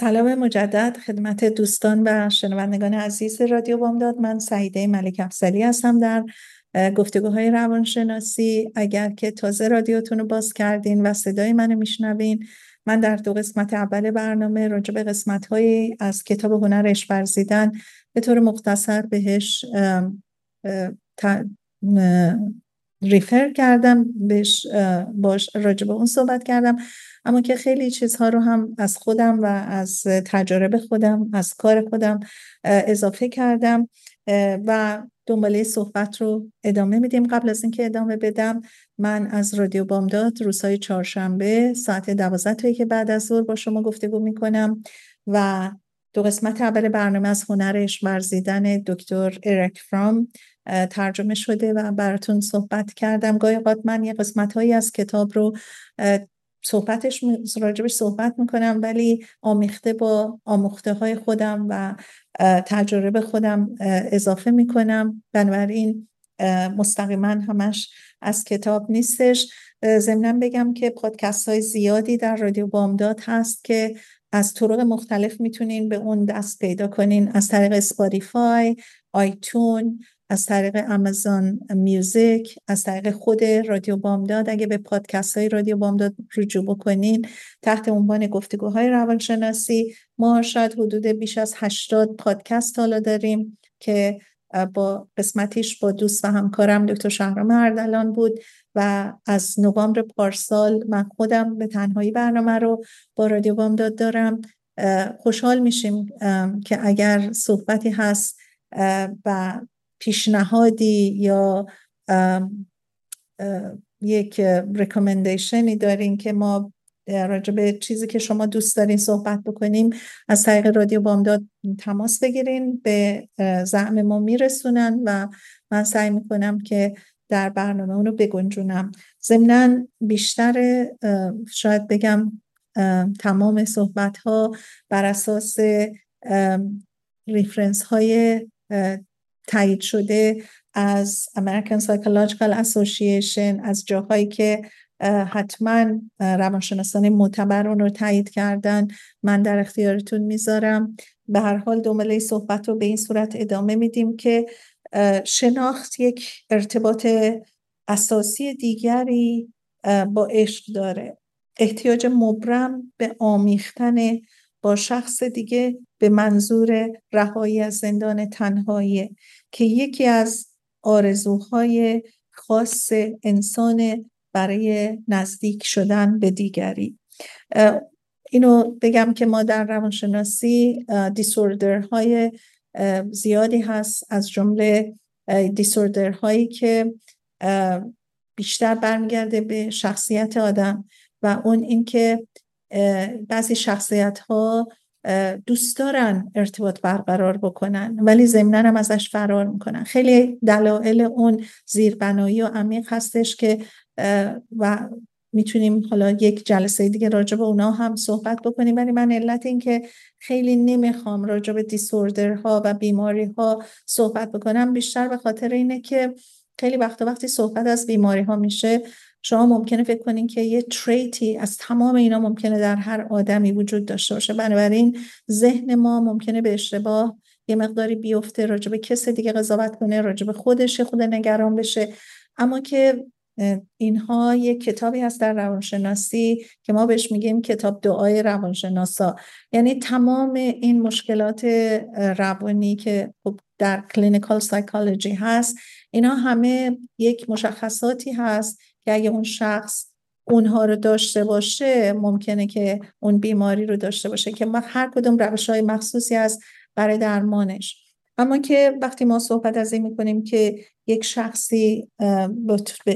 سلام مجدد خدمت دوستان و شنوندگان عزیز رادیو بامداد. من سعیده ملک افسلی هستم در گفتگوهای روانشناسی. اگر که تازه رادیوتون رو باز کردین و صدای منو میشنوین من در دو قسمت اول برنامه راجع به قسمت های از کتاب هنر اشورزیدن به طور مختصر بهش ریفر کردم بهش باش راجع به اون صحبت کردم. اما که خیلی چیزها رو هم از خودم و از تجارب خودم از کار خودم اضافه کردم و دنباله صحبت رو ادامه میدیم. قبل از اینکه ادامه بدم من از رادیو بامداد روزهای چهارشنبه ساعت دوازده تایی که بعد از ظهر با شما گفتگو می‌کنم و دو قسمت اول برنامه از هنرش ورزیدن دکتر ارک فرام ترجمه شده و براتون صحبت کردم. گاهی من یه قسمت هایی از کتاب رو صحبتش راجبش صحبت می‌کنم ولی آمیخته با آموخته های خودم و تجربه خودم اضافه می‌کنم. بنابراین مستقیما همش از کتاب نیستش. ضمنا بگم که پادکست های زیادی در رادیو بامداد هست که از طرق مختلف می‌تونین به اون دست پیدا کنین. از طریق سپاتیفای آیتون از طریق آمازون میوزیک از طریق خود رادیو بامداد. اگه به پادکست های رادیو بامداد رجوع بکنین تحت عنوان گفتگوهای روانشناسی ما شاید حدود بیش از 80 پادکست حالا داریم که با قسمتیش با دوست و همکارم دکتر شهرام اردلان بود و از نوامبر پارسال من خودم به تنهایی برنامه رو با رادیو بامداد دارم. خوشحال میشیم که اگر صحبتی هست و پیشنهادی یا یک ریکومندیشنی دارین که ما راجع به چیزی که شما دوست دارین صحبت بکنیم از طریق رادیو بامداد تماس بگیرین به زعم ما میرسونن و من سعی می‌کنم که در برنامه اونو بگنجونم. ضمنا بیشتر شاید بگم تمام صحبت ها بر اساس ریفرنس های تایید شده از American Psychological Association از جاهایی که حتما روانشناسان معتبر اون رو تایید کردن. من در اختیارتون می‌ذارم. به هر حال دنباله صحبت رو به این صورت ادامه میدیم که شناخت یک ارتباط اساسی دیگری با عشق داره. احتیاج مبرم به آمیختن با شخص دیگه به منظور رهایی از زندان تنهایی. که یکی از آرزوهای خاص انسان برای نزدیک شدن به دیگری. اینو بگم که ما در روانشناسی دیسوردرهای زیادی هست. از جمله دیسوردرهایی که بیشتر برمیگرده به شخصیت آدم و اون اینکه بعضی شخصیت ها دوست دارن ارتباط برقرار بکنن ولی ضمنا هم ازش فرار می‌کنن. خیلی دلایل اون زیربنایی و عمیق هستش که و می‌تونیم حالا یک جلسه دیگه راجع به اونا هم صحبت بکنیم. ولی من علت این که خیلی نمی‌خوام راجع به دیسوردرها و بیماری ها صحبت بکنم بیشتر به خاطر اینه که خیلی وقت وقتی صحبت از بیماری ها میشه شما ممکنه فکر کنین که یه تریتی از تمام اینا ممکنه در هر آدمی وجود داشته باشه. بنابراین ذهن ما ممکنه به اشتباه یه مقداری بیفته راجع به کس دیگه قضاوت کنه راجع به خودش خود نگران بشه. اما که اینها یه کتابی هست در روانشناسی که ما بهش میگیم کتاب دعای روانشناسا. یعنی تمام این مشکلات روانی که خب در clinical psychology هست اینا همه یک مشخصاتی هست که اگه اون شخص اونها رو داشته باشه ممکنه که اون بیماری رو داشته باشه که هر کدوم روش های مخصوصی هست برای درمانش. اما که وقتی ما صحبت از این می‌کنیم که یک شخصی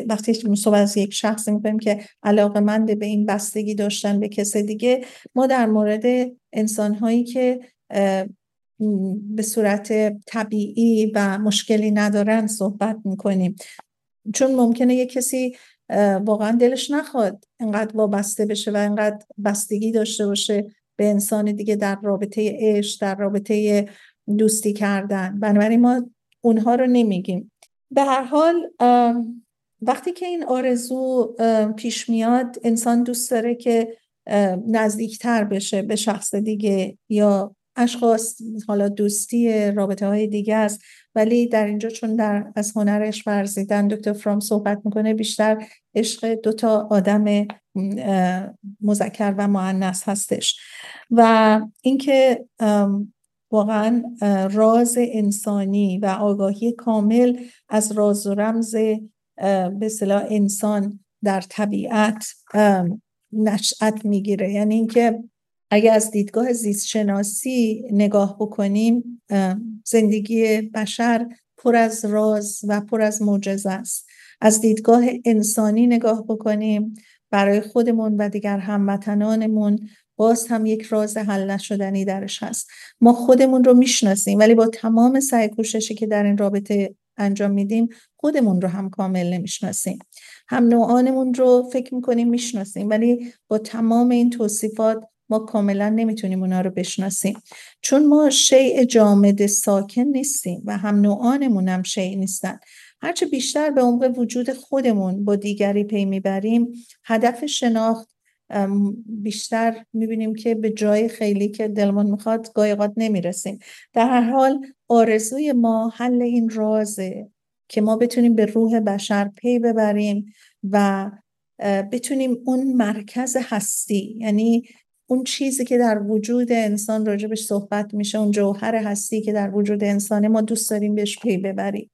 وقتی صحبت از یک شخصی می‌کنیم که علاقه مند به این بستگی داشتن به کس دیگه ما در مورد انسان هایی که به صورت طبیعی و مشکلی ندارن صحبت می‌کنیم. چون ممکنه یک کسی واقعا دلش نخواد انقدر وابسته بشه و انقدر بستگی داشته باشه به انسان دیگه در رابطه عشق در رابطه دوستی کردن. بنابراین ما اونها رو نمیگیم. به هر حال وقتی که این آرزو پیش میاد انسان دوست داره که نزدیکتر بشه به شخص دیگه یا اشخاص حالا دوستی رابطه های دیگه است. ولی در اینجا چون در از هنرش ورزیدن دکتر فرام صحبت می‌کنه بیشتر عشق دوتا آدم مذکر و معنس هستش. و اینکه واقعا راز انسانی و آگاهی کامل از راز و رمز به صلاح انسان در طبیعت نشأت می‌گیره. یعنی اینکه اگر از دیدگاه زیست شناسی نگاه بکنیم زندگی بشر پر از راز و پر از معجزه است. از دیدگاه انسانی نگاه بکنیم برای خودمون و دیگر هموطنانمون باز هم یک راز حل نشدنی درش هست. ما خودمون رو می‌شناسیم ولی با تمام سعی کوششی که در این رابطه انجام میدیم خودمون رو هم کامل نمی‌شناسیم. هم نوعانمون رو فکر می‌کنیم می‌شناسیم ولی با تمام این توصیفات ما کاملا نمی‌تونیم اونا رو بشناسیم. چون ما شیء جامد ساکن نیستیم و هم نوعانمون هم شیء نیستن. هرچه بیشتر به عمق وجود خودمون با دیگری پی می‌بریم هدف شناخت بیشتر می‌بینیم که به جای خیلی که دلمون می‌خواد گایقات نمی‌رسیم. در هر حال آرزوی ما حل این رازه که ما بتونیم به روح بشر پی ببریم و بتونیم اون مرکز هستی یعنی اون چیزی که در وجود انسان راجبش صحبت میشه اون جوهر هستی که در وجود انسانه ما دوست داریم بهش پی ببریم.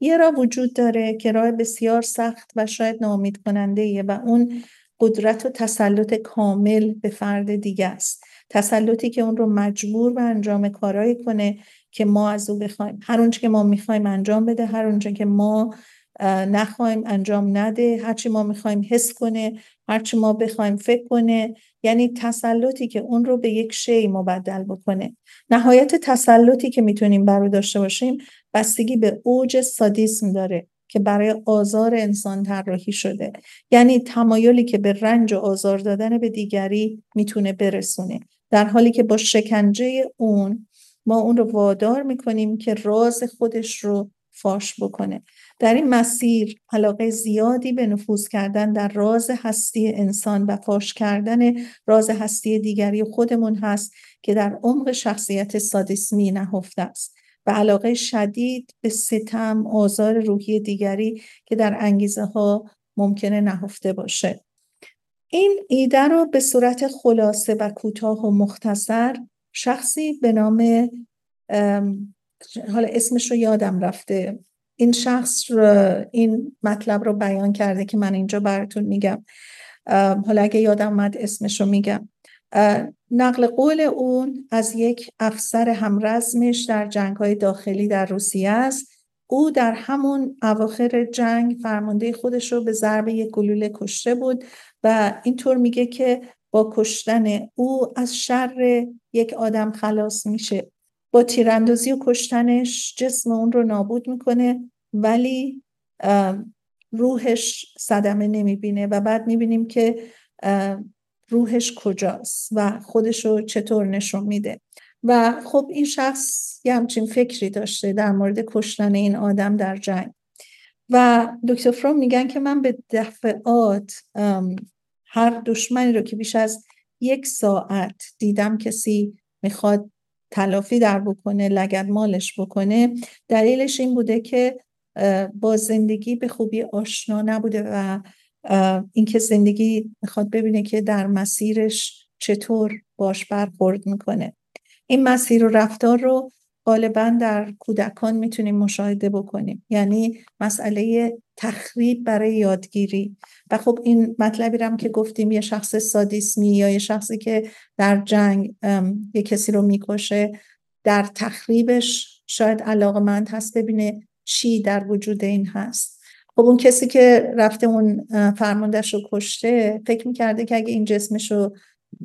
یه راه وجود داره که راه بسیار سخت و شاید نامید کننده و اون قدرت و تسلط کامل به فرد دیگه است. تسلطی که اون رو مجبور به انجام کارایی کنه که ما از او بخوایم. هر اونچه که ما می‌خوایم انجام بده هر اونچه که ما نخوایم انجام نده هرچی ما می‌خوایم حس کنه هرچی ما بخوایم فکر کنه یعنی تسلطی که اون رو به یک شی مبدل بکنه. نهایت تسلطی که می‌تونیم برو داشته باشیم بستگی به اوج سادیسم داره که برای آزار انسان طراحی شده. یعنی تمایلی که به رنج و آزار دادن به دیگری می‌تونه برسونه. در حالی که با شکنجه اون ما اون رو وادار می‌کنیم که راز خودش رو فاش بکنه. در این مسیر علاقه زیادی به نفوذ کردن در راز هستی انسان و فاش کردن راز هستی دیگری خودمون هست که در عمق شخصیت سادیسمی نهفته است و علاقه شدید به ستم آزار روحی دیگری که در انگیزه ها ممکنه نهفته باشه. این ایده رو به صورت خلاصه و کوتاه و مختصر شخصی به نام حالا اسمش رو یادم رفته. این شخص این مطلب رو بیان کرده که من اینجا براتون میگم. حالا اگه یادم اومد اسمش رو میگم نقل قول اون از یک افسر همرزمش در جنگ های داخلی در روسیه است. او در همون اواخر جنگ فرمانده خودش رو به ضرب یک گلوله کشته بود و اینطور میگه که با کشتن او از شر یک آدم خلاص میشه. با تیراندازی و کشتنش جسم اون رو نابود می‌کنه ولی روحش صدمه نمی‌بینه و بعد می‌بینیم که روحش کجاست و خودش رو چطور نشون میده. و خب این شخص یه همچین فکری داشته در مورد کشتن این آدم در جنگ. و دکتر فروم میگن که من به دفعات هر دشمنی رو که بیش از یک ساعت دیدم کسی می‌خواد تلافی در بکنه لگد مالش بکنه دلیلش این بوده که با زندگی به خوبی آشنا نبوده و اینکه زندگی می‌خواد ببینه که در مسیرش چطور باش برخورد می‌کنه. این مسیر و رفتار رو غالبا در کودکان می‌تونیم مشاهده بکنیم. یعنی مسئله تخریب برای یادگیری. و خب این مطلبی هم که گفتیم یه شخص سادیسمی یا یه شخصی که در جنگ یه کسی رو می‌کشه در تخریبش شاید علاقمند هست ببینه چی در وجود این هست. خب اون کسی که رفته اون فرماندهش رو کشته فکر می‌کرده که اگه این جسمش رو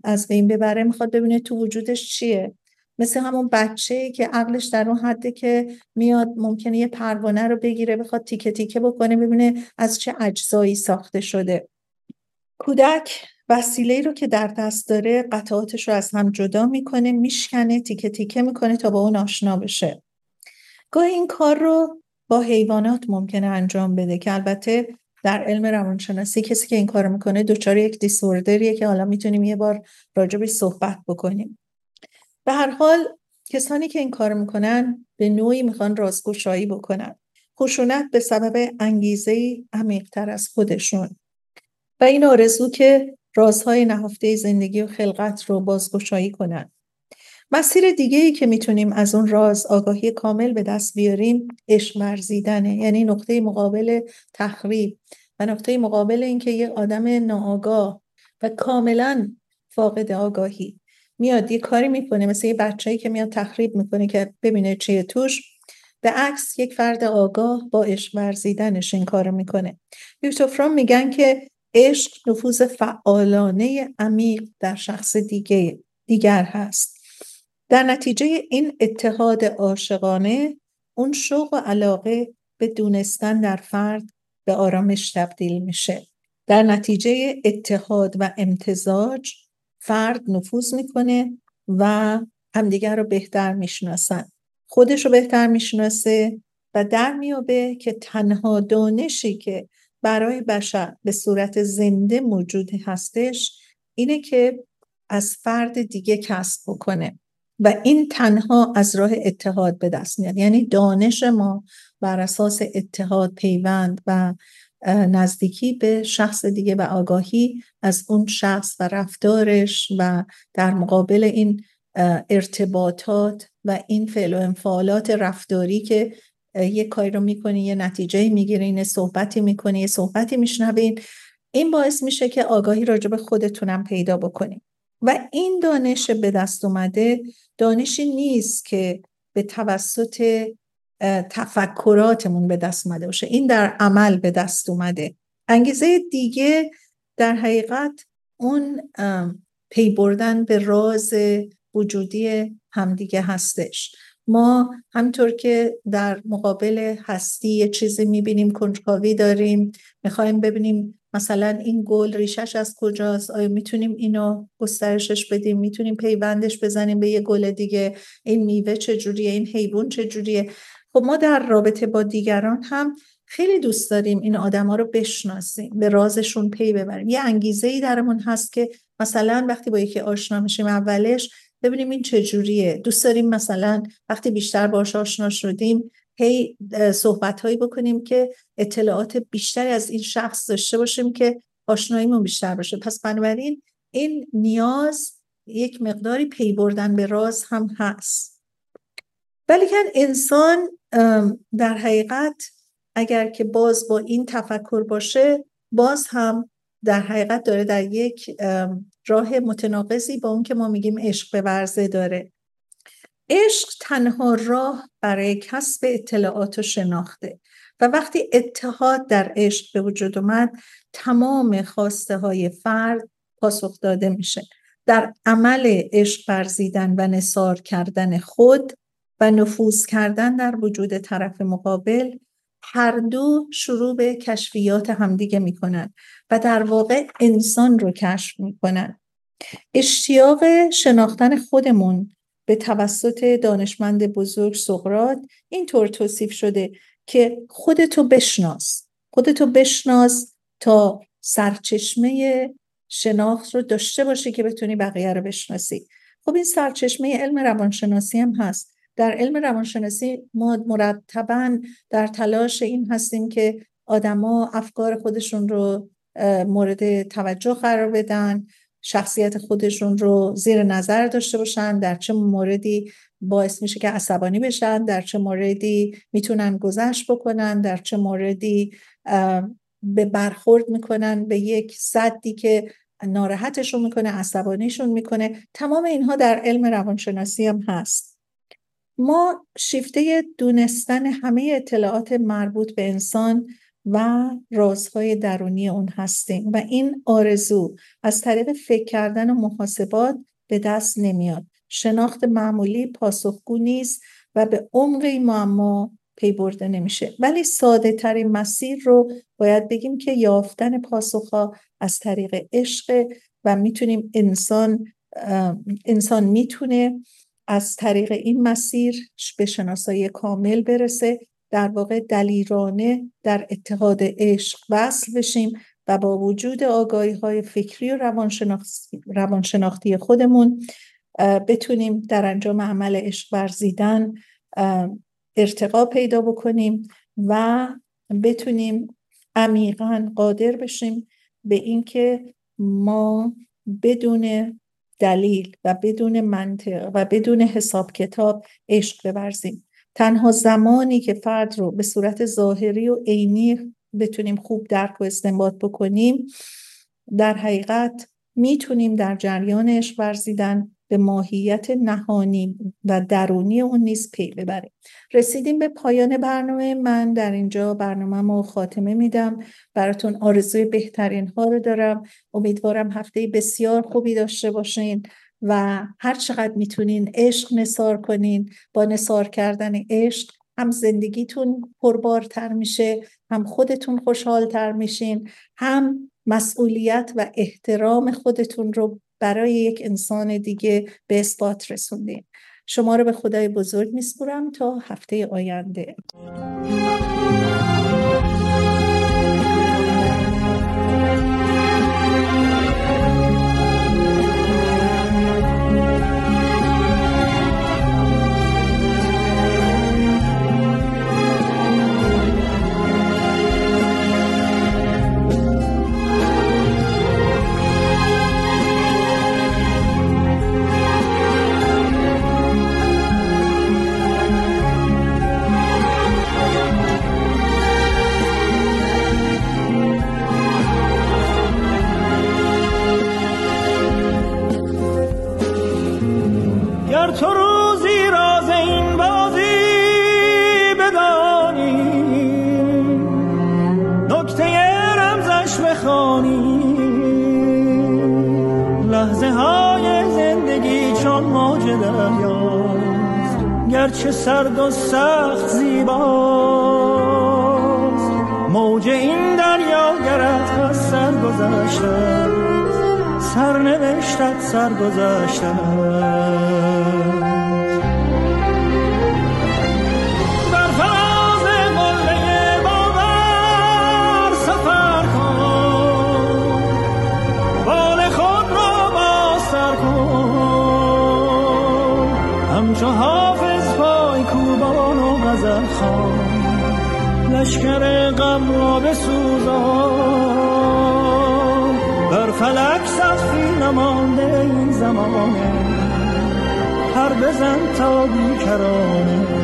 از بین ببره می‌خواد ببینه تو وجودش چیه. مثل همون بچه که عقلش در اون حده که میاد ممکنه یه پروانه رو بگیره بخواد تیکه تیکه بکنه ببینه از چه اجزایی ساخته شده. کودک وسیله رو که در دست داره قطعاتش رو از هم جدا می‌کنه میشکنه تیکه تیکه می‌کنه تا با اون آشنا بشه. گاهی این کار رو با حیوانات ممکنه انجام بده که البته در علم روانشناسی کسی که این کار می‌کنه دچار یک دیسوردریه که حالا می‌تونیم یه بار راجبش صحبت بکنیم. به هر حال کسانی که این کار می‌کنن به نوعی می‌خوان رازگشایی بکنن. خشونت به سبب انگیزه عمیقتر از خودشون. و این آرزو که رازهای نهفته زندگی و خلقت رو بازگشایی کنن. مسیر دیگه ای که می‌تونیم از اون راز آگاهی کامل به دست بیاریم عشق یعنی نقطه مقابل تخریب و نقطه مقابل اینکه یه آدم ناآگاه و کاملا فاقد آگاهی. میاد یه کاری می‌کنه مثل یه بچه‌ای که میاد تخریب می‌کنه که ببینه چیه توش. به عکس یک فرد آگاه با عشق ورزیدنش این کارو می‌کنه. یوتوفران میگن که عشق نفوذ فعالانه عمیق در شخص دیگه دیگر هست. در نتیجه این اتحاد عاشقانه اون شوق و علاقه به دونستن در فرد به آرامش تبدیل میشه. در نتیجه اتحاد و امتزاج فرد نفوذ می‌کنه و همدیگر رو بهتر می‌شناسن. خودش رو بهتر می‌شناسه و در میابه که تنها دانشی که برای بشر به صورت زنده موجود هستش اینه که از فرد دیگه کسب بکنه و این تنها از راه اتحاد به دست میاد. یعنی دانش ما بر اساس اتحاد پیوند و نزدیکی به شخص دیگه و آگاهی از اون شخص و رفتارش و در مقابل این ارتباطات و این فعل و انفعالات رفتاری که یه کاری رو می‌کنی یه نتیجه می‌گیرین صحبتی می‌کنی یه صحبتی میشنوین این باعث میشه که آگاهی راجع به خودتونم پیدا بکنیم و این دانش به دست اومده دانشی نیست که به توسط تفکراتمون به دست اومده باشه. این در عمل به دست اومده. انگیزه دیگه در حقیقت اون پی بردن به راز وجودی همدیگه هستش. ما همطور که در مقابل هستی یه چیزی می‌بینیم کنجکاوی داریم می‌خوایم ببینیم مثلا این گل ریشش از کجاست آیا می‌تونیم اینو گسترشش بدیم می‌تونیم پیوندش بزنیم به یه گل دیگه این میوه چجوریه این حیوان چجوریه. خب ما در رابطه با دیگران هم خیلی دوست داریم این آدما رو بشناسیم به رازشون پی ببریم. یه انگیزه ای درمون هست که مثلا وقتی با یکی آشنا میشیم اولش ببینیم این چجوریه دوست داریم مثلا وقتی بیشتر باش آشنا شدیم هی صحبت هایی بکنیم که اطلاعات بیشتری از این شخص داشته باشیم که آشناییمون بیشتر باشه. پس بنابراین این نیاز یک مقداری پی بردن به راز هم هست. ولی که انسان در حقیقت اگر که باز با این تفکر باشه باز هم در حقیقت داره در یک راه متناقضی با اون که ما میگیم عشق به ورزه داره. عشق تنها راه برای کسب اطلاعات و شناخته. و وقتی اتحاد در عشق به وجود اومد تمام خواسته های فرد پاسخ داده میشه. در عمل عشق ورزیدن و نصار کردن خود و نفوذ کردن در وجود طرف مقابل هر دو شروع به کشفیات همدیگه می‌کنن و در واقع انسان رو کشف می‌کنن. اشتیاق شناختن خودمون به توسط دانشمند بزرگ سقرات اینطور توصیف شده که خودتو بشناس. خودتو بشناس تا سرچشمه شناخت رو داشته باشی که بتونی بقیه رو بشناسی. خب این سرچشمه علم روانشناسی هم هست. در علم روانشناسی ما مرتبا در تلاش این هستیم که آدما افکار خودشون رو مورد توجه قرار بدن شخصیت خودشون رو زیر نظر داشته باشن در چه موردی باعث میشه که عصبانی بشن در چه موردی می‌تونن گذشت بکنن در چه موردی به برخورد می‌کنن به یک صدی که ناراحتشون می‌کنه عصبانیشون می‌کنه. تمام اینها در علم روانشناسی هم هست. ما شیفته دونستن همه اطلاعات مربوط به انسان و رازهای درونی اون هستیم و این آرزو از طریق فکر کردن و محاسبات به دست نمیاد. شناخت معمولی پاسخگو نیست و به عمق این معما پی برده نمیشه. ولی ساده ترین مسیر رو باید بگیم که یافتن پاسخها از طریق عشق و می‌تونیم انسان انسان می‌تونه از طریق این مسیر به شناسایی کامل برسه در واقع دلیرانه در اتحاد عشق وصل بشیم و با وجود آگاهی های فکری و روانشناختی, خودمون بتونیم در انجام عمل عشق ورزیدن ارتقا پیدا بکنیم و بتونیم عمیقا قادر بشیم به اینکه ما بدون دلیل و بدون منطق و بدون حساب کتاب عشق بورزیم. تنها زمانی که فرد رو به صورت ظاهری و عینی بتونیم خوب درک و استنباط بکنیم در حقیقت می‌تونیم در جریان عشق ورزیدن. به ماهیت نهانی و درونی اون نیز پی ببریم. رسیدیم به پایان برنامه. من در اینجا برنامه ما خاتمه میدم. براتون آرزوی بهترین ها رو دارم. امیدوارم هفته بسیار خوبی داشته باشین و هر چقدر می‌تونین عشق نصار کنین. با نصار کردن عشق هم زندگیتون پربارتر میشه هم خودتون خوشحالتر میشین هم مسئولیت و احترام خودتون رو برای یک انسان دیگه به اثبات رسوندین شما رو به خدای بزرگ میسپرم تا هفته آینده. گرچه سرد و سخت زیباست. موج این دریا گرد از سر گذشته سرنوشتت سر گذشته هر بزن تا بیکرانه.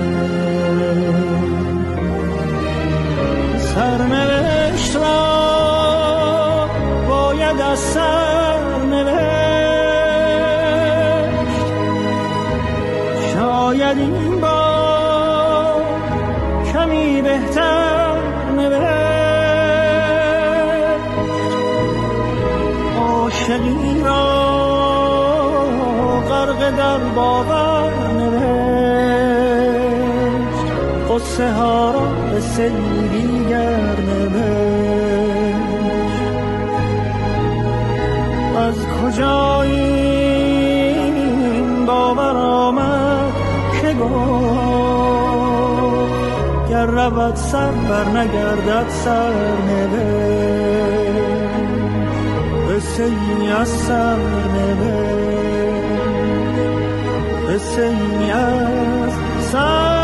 باور نوشت. قصه ها را به سری نوشت. از کجا این باور آمد که گفت؟ گر رود سر بر نگردد سر نوشت. قصه ای از سر قصه از سر